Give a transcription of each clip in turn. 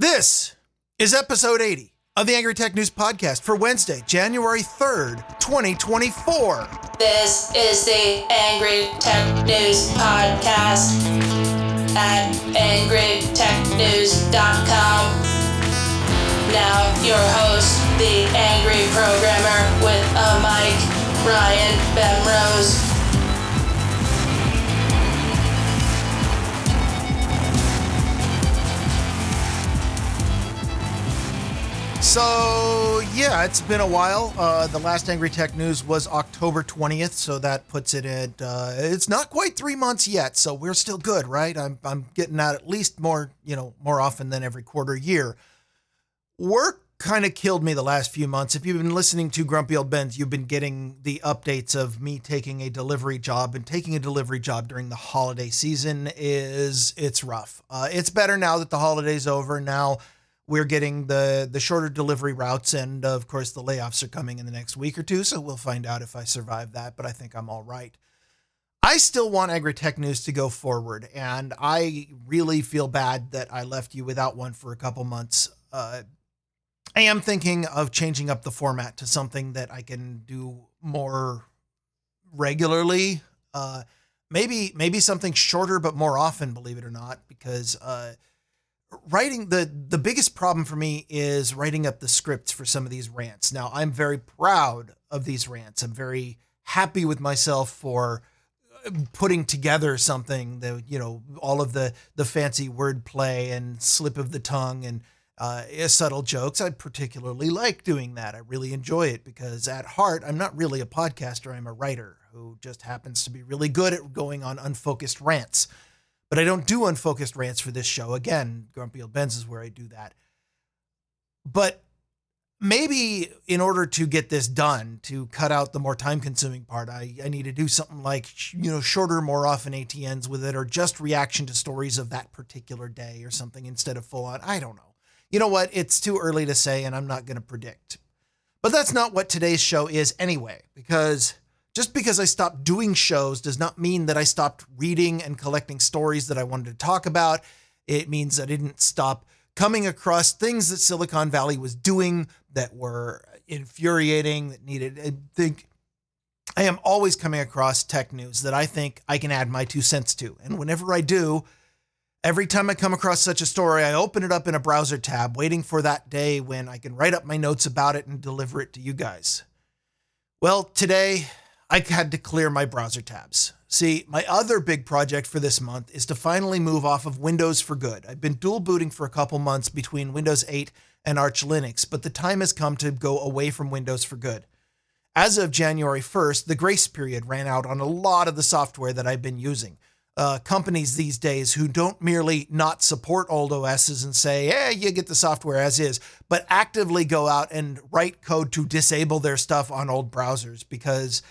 This is episode 80 of the Angry Tech News Podcast for Wednesday, January 3rd, 2024. This is the Angry Tech News Podcast at angrytechnews.com. Now, your host, the Angry Programmer with a mic, Ryan Bemrose. So, yeah, it's been a while. Uh, the last Angry Tech News was October 20th, so that puts it at, uh, it's not quite three months yet, so we're still good, right? I'm, I'm getting out at least more, you know, more often than every quarter year. Work kind of killed me the last few months. If you've been listening to Grumpy Old Ben's, you've been getting the updates of me taking a delivery job and taking a delivery job during the holiday season is, it's rough. Uh, it's better now that the holiday's over. Now, we're getting the the shorter delivery routes and of course the layoffs are coming in the next week or two so we'll find out if i survive that but i think i'm all right. I still want Angry Tech News to go forward and i really feel bad that i left you without one for a couple months. Uh, i am thinking of changing up the format to something that i can do more regularly. Uh, maybe maybe something shorter but more often believe it or not because uh, writing the the biggest problem for me is writing up the scripts for some of these rants. Now, I'm very proud of these rants. I'm very happy with myself for uh, putting together something that you know all of the the fancy wordplay and slip of the tongue and uh, subtle jokes. I particularly like doing that. I really enjoy it because at heart, I'm not really a podcaster. I'm a writer who just happens to be really good at going on unfocused rants but I don't do unfocused rants for this show. Again, Grumpy Old Ben's is where I do that. But maybe in order to get this done, to cut out the more time consuming part, I, I need to do something like, you know, shorter, more often ATNs with it, or just reaction to stories of that particular day or something instead of full on. I don't know. You know what? It's too early to say, and I'm not going to predict. But that's not what today's show is anyway, because just because I stopped doing shows does not mean that I stopped reading and collecting stories that I wanted to talk about. It means I didn't stop coming across things that Silicon Valley was doing that were infuriating, that needed. I think I am always coming across tech news that I think I can add my two cents to. And whenever I do, every time I come across such a story, I open it up in a browser tab, waiting for that day when I can write up my notes about it and deliver it to you guys. Well, today I had to clear my browser tabs. See, my other big project for this month is to finally move off of Windows for good. I've been dual booting for a couple months between Windows 8 and Arch Linux, but the time has come to go away from Windows for good. As of January 1st, the grace period ran out on a lot of the software that I've been using. Uh, companies these days who don't merely not support old OSs and say, hey, you get the software as is, but actively go out and write code to disable their stuff on old browsers because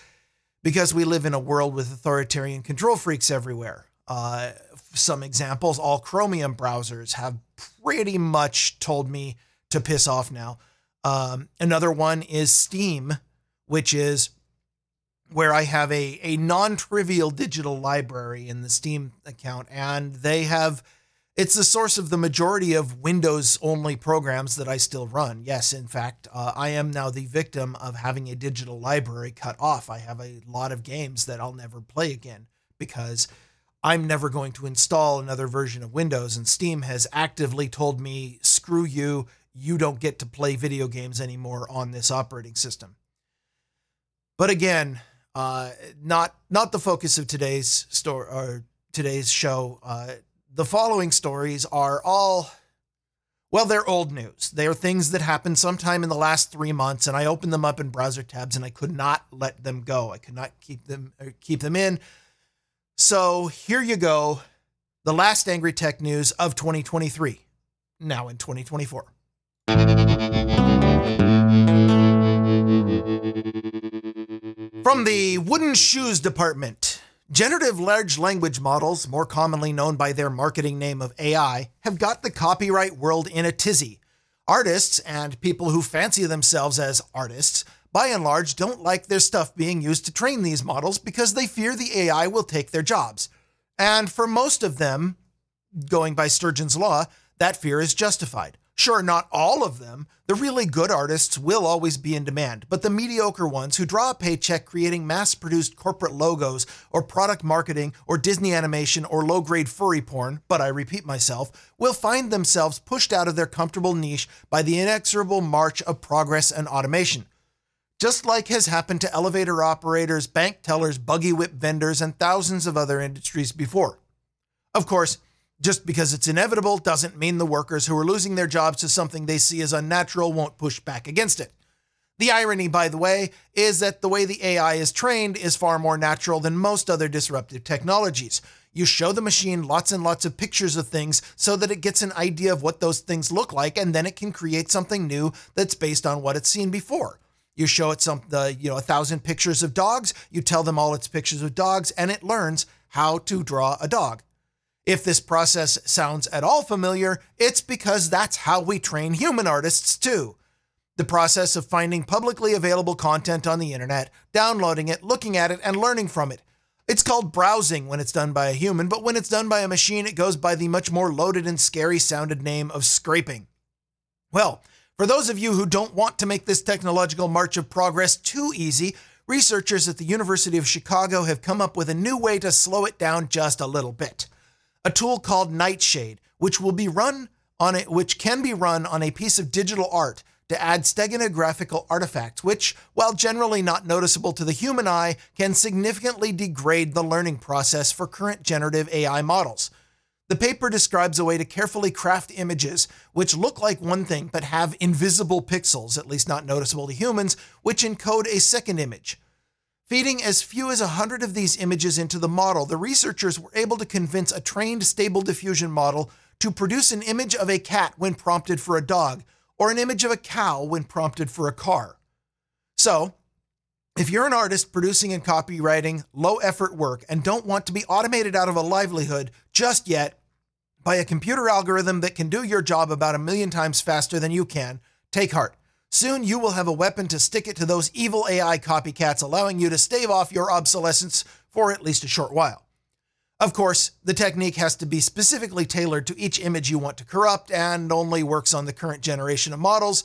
because we live in a world with authoritarian control freaks everywhere. Uh, some examples all Chromium browsers have pretty much told me to piss off now. Um, another one is Steam, which is where I have a, a non trivial digital library in the Steam account, and they have it's the source of the majority of Windows only programs that I still run. Yes, in fact, uh, I am now the victim of having a digital library cut off. I have a lot of games that I'll never play again because I'm never going to install another version of Windows, and Steam has actively told me, screw you, you don't get to play video games anymore on this operating system. But again, uh, not not the focus of today's story or today's show. Uh, the following stories are all well, they're old news. They are things that happened sometime in the last three months, and I opened them up in browser tabs, and I could not let them go. I could not keep them uh, keep them in. So here you go, the last angry tech news of 2023, now in 2024. From the wooden shoes department. Generative large language models, more commonly known by their marketing name of AI, have got the copyright world in a tizzy. Artists and people who fancy themselves as artists, by and large, don't like their stuff being used to train these models because they fear the AI will take their jobs. And for most of them, going by Sturgeon's Law, that fear is justified. Sure, not all of them. The really good artists will always be in demand, but the mediocre ones who draw a paycheck creating mass produced corporate logos or product marketing or Disney animation or low grade furry porn, but I repeat myself, will find themselves pushed out of their comfortable niche by the inexorable march of progress and automation. Just like has happened to elevator operators, bank tellers, buggy whip vendors, and thousands of other industries before. Of course, just because it's inevitable doesn't mean the workers who are losing their jobs to something they see as unnatural won't push back against it. The irony, by the way, is that the way the AI is trained is far more natural than most other disruptive technologies. You show the machine lots and lots of pictures of things so that it gets an idea of what those things look like, and then it can create something new that's based on what it's seen before. You show it some, you know, a thousand pictures of dogs. You tell them all its pictures of dogs, and it learns how to draw a dog. If this process sounds at all familiar, it's because that's how we train human artists too. The process of finding publicly available content on the internet, downloading it, looking at it, and learning from it. It's called browsing when it's done by a human, but when it's done by a machine, it goes by the much more loaded and scary sounded name of scraping. Well, for those of you who don't want to make this technological march of progress too easy, researchers at the University of Chicago have come up with a new way to slow it down just a little bit a tool called Nightshade, which will be run on which can be run on a piece of digital art to add steganographical artifacts, which, while generally not noticeable to the human eye, can significantly degrade the learning process for current generative AI models. The paper describes a way to carefully craft images which look like one thing but have invisible pixels, at least not noticeable to humans, which encode a second image. Feeding as few as 100 of these images into the model, the researchers were able to convince a trained stable diffusion model to produce an image of a cat when prompted for a dog, or an image of a cow when prompted for a car. So, if you're an artist producing and copywriting low effort work and don't want to be automated out of a livelihood just yet by a computer algorithm that can do your job about a million times faster than you can, take heart. Soon you will have a weapon to stick it to those evil AI copycats, allowing you to stave off your obsolescence for at least a short while. Of course, the technique has to be specifically tailored to each image you want to corrupt and only works on the current generation of models.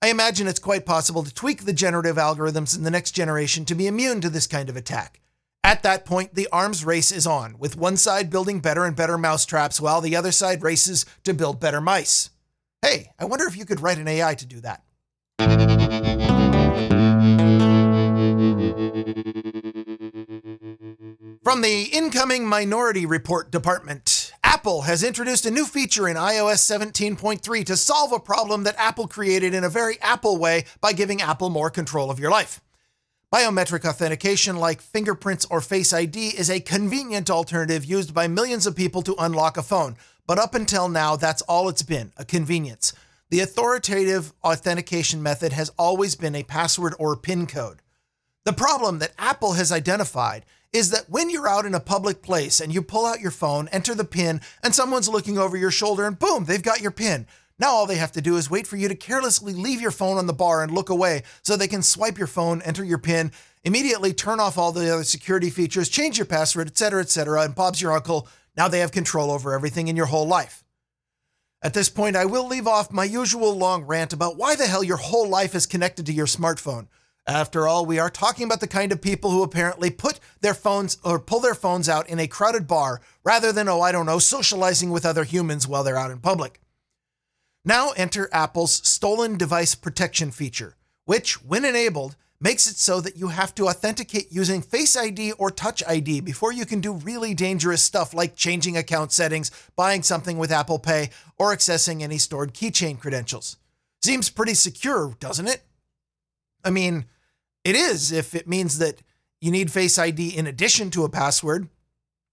I imagine it's quite possible to tweak the generative algorithms in the next generation to be immune to this kind of attack. At that point, the arms race is on, with one side building better and better mousetraps while the other side races to build better mice. Hey, I wonder if you could write an AI to do that. From the incoming Minority Report Department, Apple has introduced a new feature in iOS 17.3 to solve a problem that Apple created in a very Apple way by giving Apple more control of your life. Biometric authentication, like fingerprints or Face ID, is a convenient alternative used by millions of people to unlock a phone. But up until now, that's all it's been a convenience. The authoritative authentication method has always been a password or PIN code. The problem that Apple has identified is that when you're out in a public place and you pull out your phone, enter the PIN, and someone's looking over your shoulder, and boom, they've got your PIN. Now all they have to do is wait for you to carelessly leave your phone on the bar and look away so they can swipe your phone, enter your PIN, immediately turn off all the other security features, change your password, etc., etc., and Bob's your uncle. Now they have control over everything in your whole life. At this point, I will leave off my usual long rant about why the hell your whole life is connected to your smartphone. After all, we are talking about the kind of people who apparently put their phones or pull their phones out in a crowded bar rather than, oh, I don't know, socializing with other humans while they're out in public. Now enter Apple's stolen device protection feature, which, when enabled, makes it so that you have to authenticate using Face ID or Touch ID before you can do really dangerous stuff like changing account settings, buying something with Apple Pay, or accessing any stored keychain credentials. Seems pretty secure, doesn't it? I mean, it is if it means that you need Face ID in addition to a password.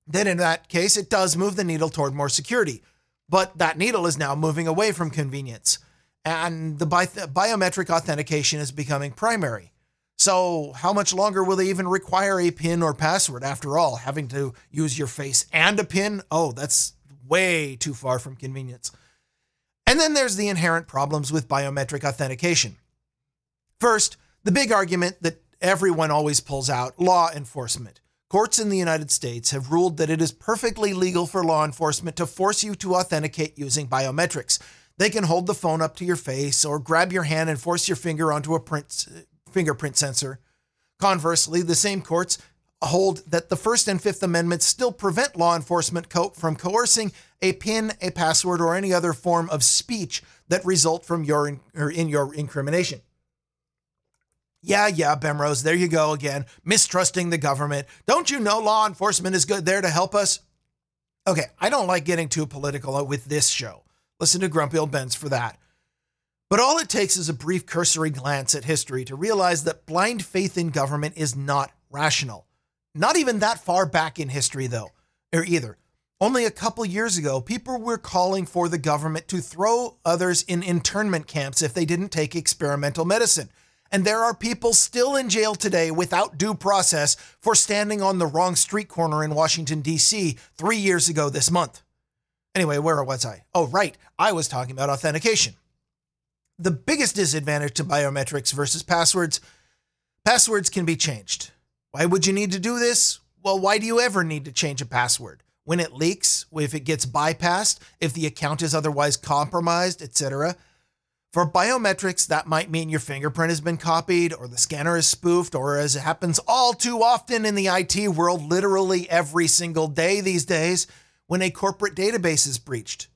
Then, in that case, it does move the needle toward more security. But that needle is now moving away from convenience, and the bi- biometric authentication is becoming primary. So, how much longer will they even require a PIN or password? After all, having to use your face and a PIN? Oh, that's way too far from convenience. And then there's the inherent problems with biometric authentication. First, the big argument that everyone always pulls out law enforcement. Courts in the United States have ruled that it is perfectly legal for law enforcement to force you to authenticate using biometrics. They can hold the phone up to your face or grab your hand and force your finger onto a print, fingerprint sensor. Conversely, the same courts hold that the First and Fifth Amendments still prevent law enforcement co- from coercing a PIN, a password, or any other form of speech that result from your in, in your incrimination. Yeah, yeah, Bemrose, there you go again, mistrusting the government. Don't you know law enforcement is good there to help us? Okay, I don't like getting too political with this show. Listen to Grumpy Old Ben's for that. But all it takes is a brief cursory glance at history to realize that blind faith in government is not rational. Not even that far back in history, though, or either. Only a couple years ago, people were calling for the government to throw others in internment camps if they didn't take experimental medicine. And there are people still in jail today without due process for standing on the wrong street corner in Washington, D.C. three years ago this month. Anyway, where was I? Oh, right. I was talking about authentication. The biggest disadvantage to biometrics versus passwords passwords can be changed. Why would you need to do this? Well, why do you ever need to change a password? When it leaks, if it gets bypassed, if the account is otherwise compromised, etc. For biometrics, that might mean your fingerprint has been copied or the scanner is spoofed, or as it happens all too often in the IT world, literally every single day these days, when a corporate database is breached.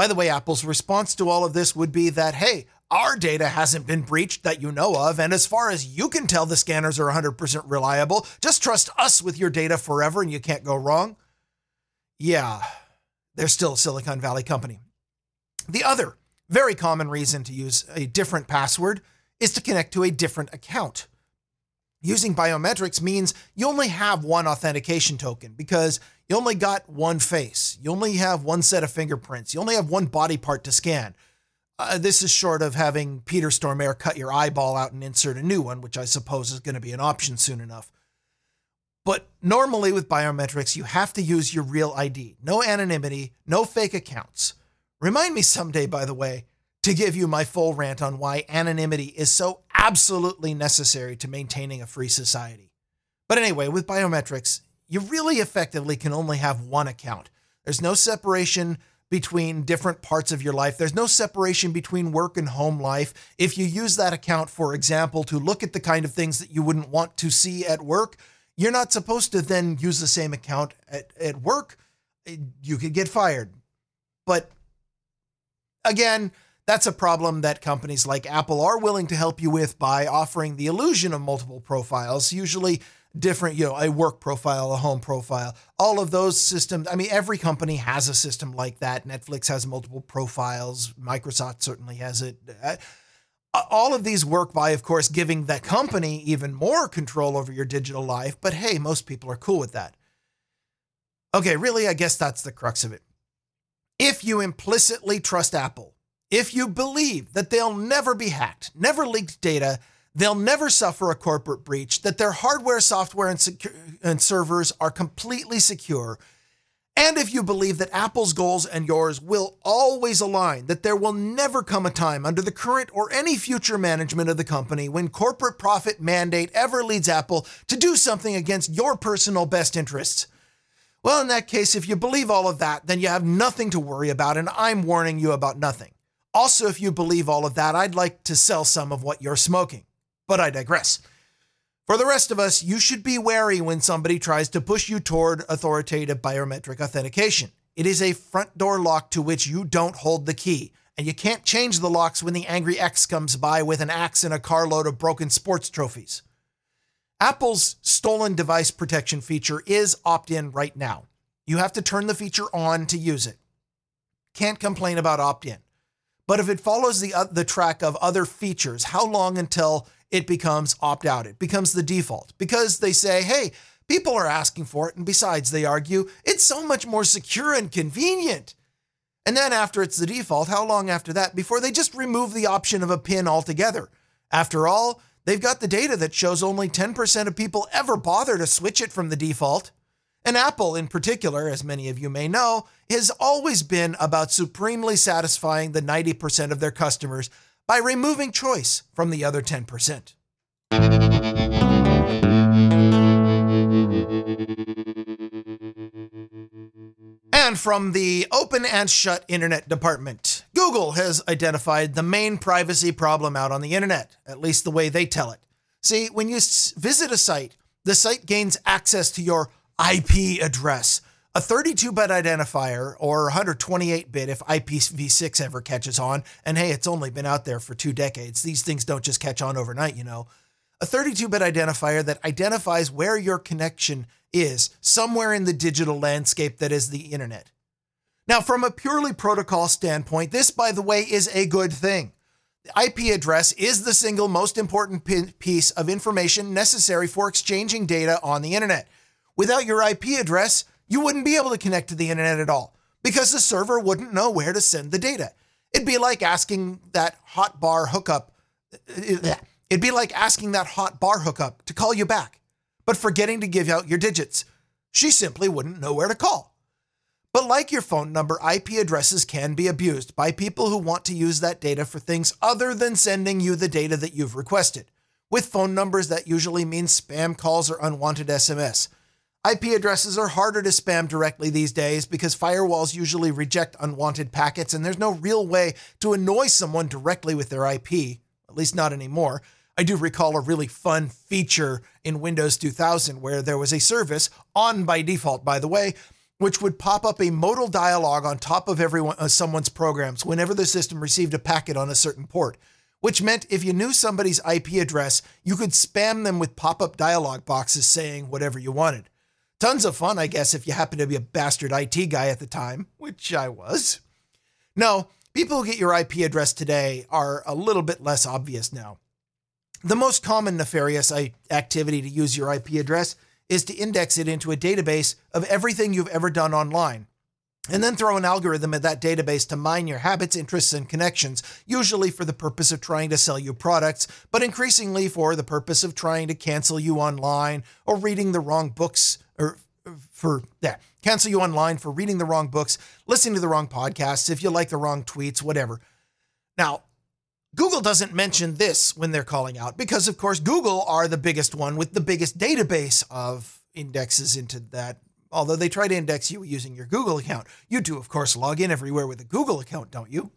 By the way, Apple's response to all of this would be that, hey, our data hasn't been breached that you know of, and as far as you can tell, the scanners are 100% reliable. Just trust us with your data forever and you can't go wrong. Yeah, they're still a Silicon Valley company. The other very common reason to use a different password is to connect to a different account. Using biometrics means you only have one authentication token because you only got one face. You only have one set of fingerprints. You only have one body part to scan. Uh, this is short of having Peter Stormare cut your eyeball out and insert a new one, which I suppose is going to be an option soon enough. But normally with biometrics, you have to use your real ID. No anonymity, no fake accounts. Remind me someday, by the way, to give you my full rant on why anonymity is so absolutely necessary to maintaining a free society. But anyway, with biometrics, you really effectively can only have one account. There's no separation between different parts of your life. There's no separation between work and home life. If you use that account, for example, to look at the kind of things that you wouldn't want to see at work, you're not supposed to then use the same account at, at work. You could get fired. But again, that's a problem that companies like Apple are willing to help you with by offering the illusion of multiple profiles, usually different, you know, a work profile, a home profile, all of those systems. I mean, every company has a system like that. Netflix has multiple profiles, Microsoft certainly has it. Uh, all of these work by, of course, giving the company even more control over your digital life. But hey, most people are cool with that. Okay, really, I guess that's the crux of it. If you implicitly trust Apple, if you believe that they'll never be hacked, never leaked data, they'll never suffer a corporate breach, that their hardware, software, and, secu- and servers are completely secure. And if you believe that Apple's goals and yours will always align, that there will never come a time under the current or any future management of the company when corporate profit mandate ever leads Apple to do something against your personal best interests. Well, in that case, if you believe all of that, then you have nothing to worry about, and I'm warning you about nothing. Also, if you believe all of that, I'd like to sell some of what you're smoking. But I digress. For the rest of us, you should be wary when somebody tries to push you toward authoritative biometric authentication. It is a front door lock to which you don't hold the key, and you can't change the locks when the angry X comes by with an axe and a carload of broken sports trophies. Apple's stolen device protection feature is opt in right now. You have to turn the feature on to use it. Can't complain about opt in. But if it follows the, uh, the track of other features, how long until it becomes opt out. It becomes the default because they say, hey, people are asking for it. And besides, they argue, it's so much more secure and convenient. And then after it's the default, how long after that before they just remove the option of a pin altogether? After all, they've got the data that shows only 10% of people ever bother to switch it from the default. And Apple, in particular, as many of you may know, has always been about supremely satisfying the 90% of their customers by removing choice from the other 10%. And from the Open and Shut Internet Department, Google has identified the main privacy problem out on the internet, at least the way they tell it. See, when you visit a site, the site gains access to your IP address, a 32 bit identifier or 128 bit if IPv6 ever catches on. And hey, it's only been out there for two decades. These things don't just catch on overnight, you know. A 32 bit identifier that identifies where your connection is somewhere in the digital landscape that is the internet. Now, from a purely protocol standpoint, this, by the way, is a good thing. The IP address is the single most important piece of information necessary for exchanging data on the internet. Without your IP address, you wouldn't be able to connect to the internet at all because the server wouldn't know where to send the data. It'd be like asking that hot bar hookup. Uh, uh, it'd be like asking that hot bar hookup to call you back, but forgetting to give out your digits. She simply wouldn't know where to call. But like your phone number, IP addresses can be abused by people who want to use that data for things other than sending you the data that you've requested. With phone numbers, that usually means spam calls or unwanted SMS. IP addresses are harder to spam directly these days because firewalls usually reject unwanted packets, and there's no real way to annoy someone directly with their IP, at least not anymore. I do recall a really fun feature in Windows 2000 where there was a service, on by default, by the way, which would pop up a modal dialog on top of everyone, uh, someone's programs whenever the system received a packet on a certain port, which meant if you knew somebody's IP address, you could spam them with pop up dialog boxes saying whatever you wanted. Tons of fun, I guess, if you happen to be a bastard IT guy at the time, which I was. No, people who get your IP address today are a little bit less obvious now. The most common nefarious activity to use your IP address is to index it into a database of everything you've ever done online, and then throw an algorithm at that database to mine your habits, interests, and connections, usually for the purpose of trying to sell you products, but increasingly for the purpose of trying to cancel you online or reading the wrong books or for yeah, cancel you online for reading the wrong books, listening to the wrong podcasts, if you like the wrong tweets, whatever. Now, Google doesn't mention this when they're calling out because, of course, Google are the biggest one with the biggest database of indexes into that. Although they try to index you using your Google account. You do, of course, log in everywhere with a Google account, don't you?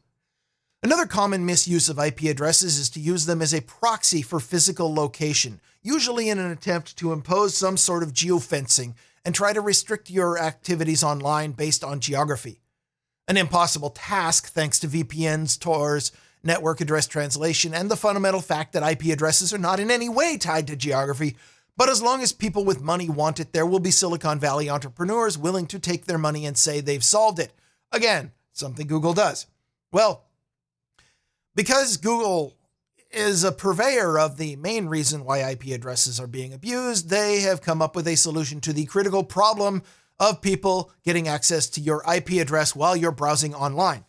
Another common misuse of IP addresses is to use them as a proxy for physical location, usually in an attempt to impose some sort of geofencing and try to restrict your activities online based on geography. An impossible task thanks to VPNs, Tors, network address translation, and the fundamental fact that IP addresses are not in any way tied to geography. But as long as people with money want it, there will be Silicon Valley entrepreneurs willing to take their money and say they've solved it. Again, something Google does. Well, because Google is a purveyor of the main reason why IP addresses are being abused, they have come up with a solution to the critical problem of people getting access to your IP address while you're browsing online.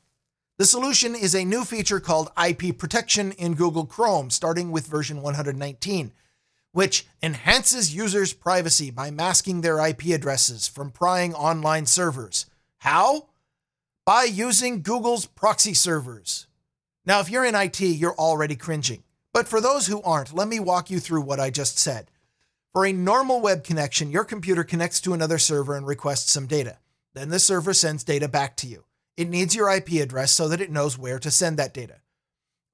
The solution is a new feature called IP protection in Google Chrome, starting with version 119, which enhances users' privacy by masking their IP addresses from prying online servers. How? By using Google's proxy servers. Now, if you're in IT, you're already cringing. But for those who aren't, let me walk you through what I just said. For a normal web connection, your computer connects to another server and requests some data. Then the server sends data back to you. It needs your IP address so that it knows where to send that data.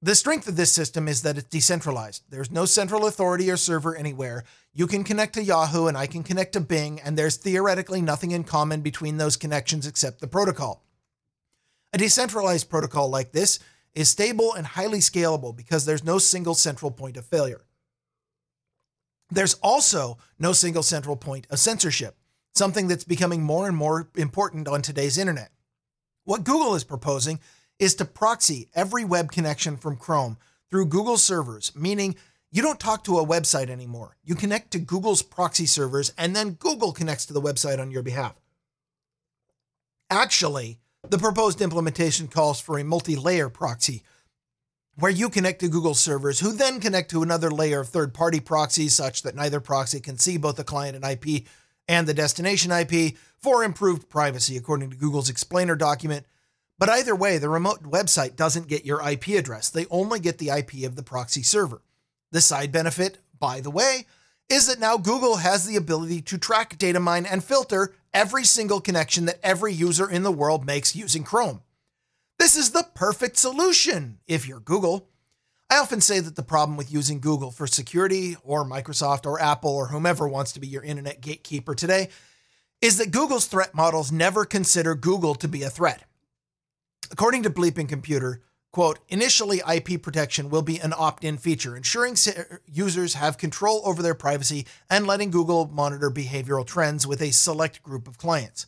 The strength of this system is that it's decentralized. There's no central authority or server anywhere. You can connect to Yahoo and I can connect to Bing, and there's theoretically nothing in common between those connections except the protocol. A decentralized protocol like this is stable and highly scalable because there's no single central point of failure. There's also no single central point of censorship, something that's becoming more and more important on today's internet. What Google is proposing is to proxy every web connection from Chrome through Google servers, meaning you don't talk to a website anymore. You connect to Google's proxy servers, and then Google connects to the website on your behalf. Actually, the proposed implementation calls for a multi layer proxy where you connect to Google servers, who then connect to another layer of third party proxies, such that neither proxy can see both the client and IP and the destination IP for improved privacy, according to Google's explainer document. But either way, the remote website doesn't get your IP address, they only get the IP of the proxy server. The side benefit, by the way, is that now Google has the ability to track, data mine, and filter every single connection that every user in the world makes using Chrome. This is the perfect solution if you're Google. I often say that the problem with using Google for security, or Microsoft, or Apple, or whomever wants to be your internet gatekeeper today, is that Google's threat models never consider Google to be a threat. According to Bleeping Computer, quote, initially IP protection will be an opt in feature, ensuring users have control over their privacy and letting Google monitor behavioral trends with a select group of clients.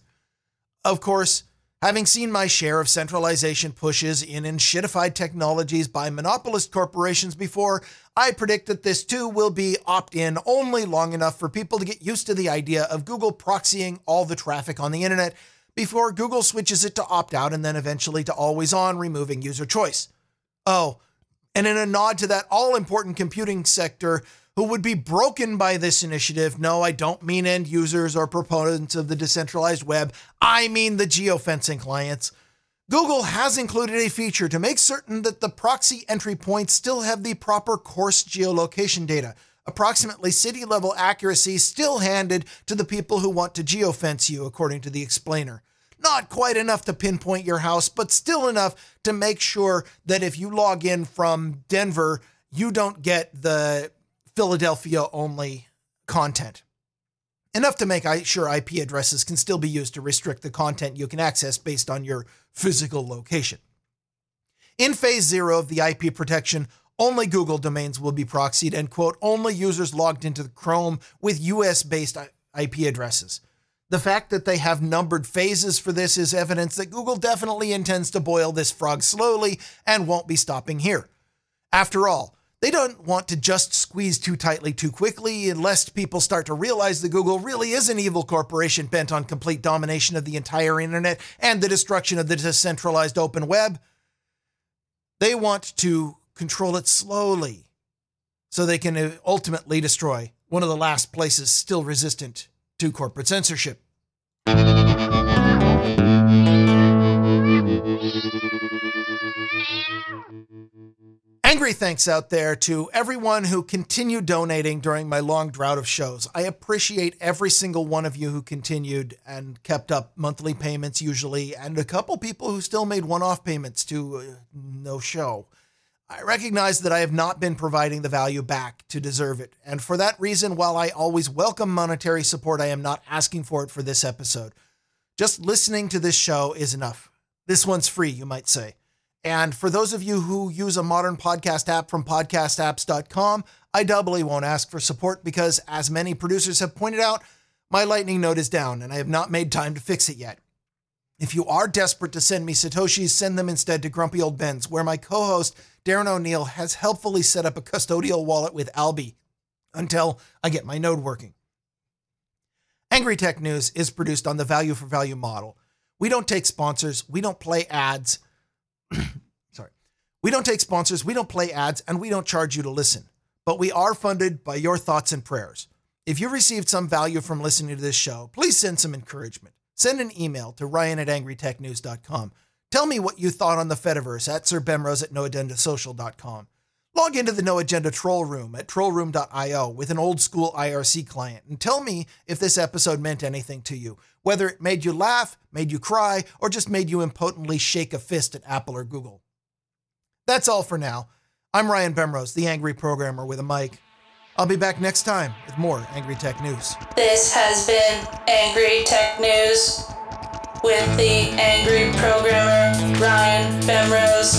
Of course, having seen my share of centralization pushes enshittified technologies by monopolist corporations before, I predict that this too will be opt in only long enough for people to get used to the idea of Google proxying all the traffic on the internet before Google switches it to opt out and then eventually to always on, removing user choice. Oh, and in a nod to that all important computing sector who would be broken by this initiative, no, I don't mean end users or proponents of the decentralized web, I mean the geofencing clients. Google has included a feature to make certain that the proxy entry points still have the proper coarse geolocation data approximately city level accuracy still handed to the people who want to geofence you, according to the explainer. Not quite enough to pinpoint your house, but still enough to make sure that if you log in from Denver, you don't get the Philadelphia only content. Enough to make sure IP addresses can still be used to restrict the content you can access based on your physical location. In phase zero of the IP protection, only Google domains will be proxied, and quote, only users logged into Chrome with US based IP addresses. The fact that they have numbered phases for this is evidence that Google definitely intends to boil this frog slowly and won't be stopping here. After all, they don't want to just squeeze too tightly too quickly, lest people start to realize that Google really is an evil corporation bent on complete domination of the entire internet and the destruction of the decentralized open web. They want to control it slowly so they can uh, ultimately destroy one of the last places still resistant to corporate censorship. Angry thanks out there to everyone who continued donating during my long drought of shows. I appreciate every single one of you who continued and kept up monthly payments usually, and a couple people who still made one off payments to uh, no show. I recognize that I have not been providing the value back to deserve it. And for that reason, while I always welcome monetary support, I am not asking for it for this episode. Just listening to this show is enough. This one's free, you might say. And for those of you who use a modern podcast app from podcastapps.com, I doubly won't ask for support because, as many producers have pointed out, my lightning node is down and I have not made time to fix it yet. If you are desperate to send me Satoshis, send them instead to Grumpy Old Ben's, where my co host Darren O'Neill has helpfully set up a custodial wallet with Alby until I get my node working. Angry Tech News is produced on the value for value model. We don't take sponsors, we don't play ads. Sorry. We don't take sponsors, we don't play ads, and we don't charge you to listen. But we are funded by your thoughts and prayers. If you received some value from listening to this show, please send some encouragement. Send an email to ryan at angrytechnews.com. Tell me what you thought on the Fediverse at Sir Bemrose at noagendasocial.com. Log into the No Agenda troll room at trollroom.io with an old school IRC client and tell me if this episode meant anything to you, whether it made you laugh, made you cry, or just made you impotently shake a fist at Apple or Google. That's all for now. I'm Ryan Bemrose, the angry programmer with a mic. I'll be back next time with more Angry Tech News. This has been Angry Tech News with the angry programmer Ryan Bemrose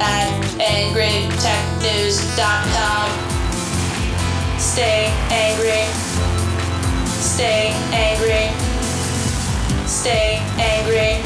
at angrytechnews.com. Stay angry. Stay angry. Stay angry.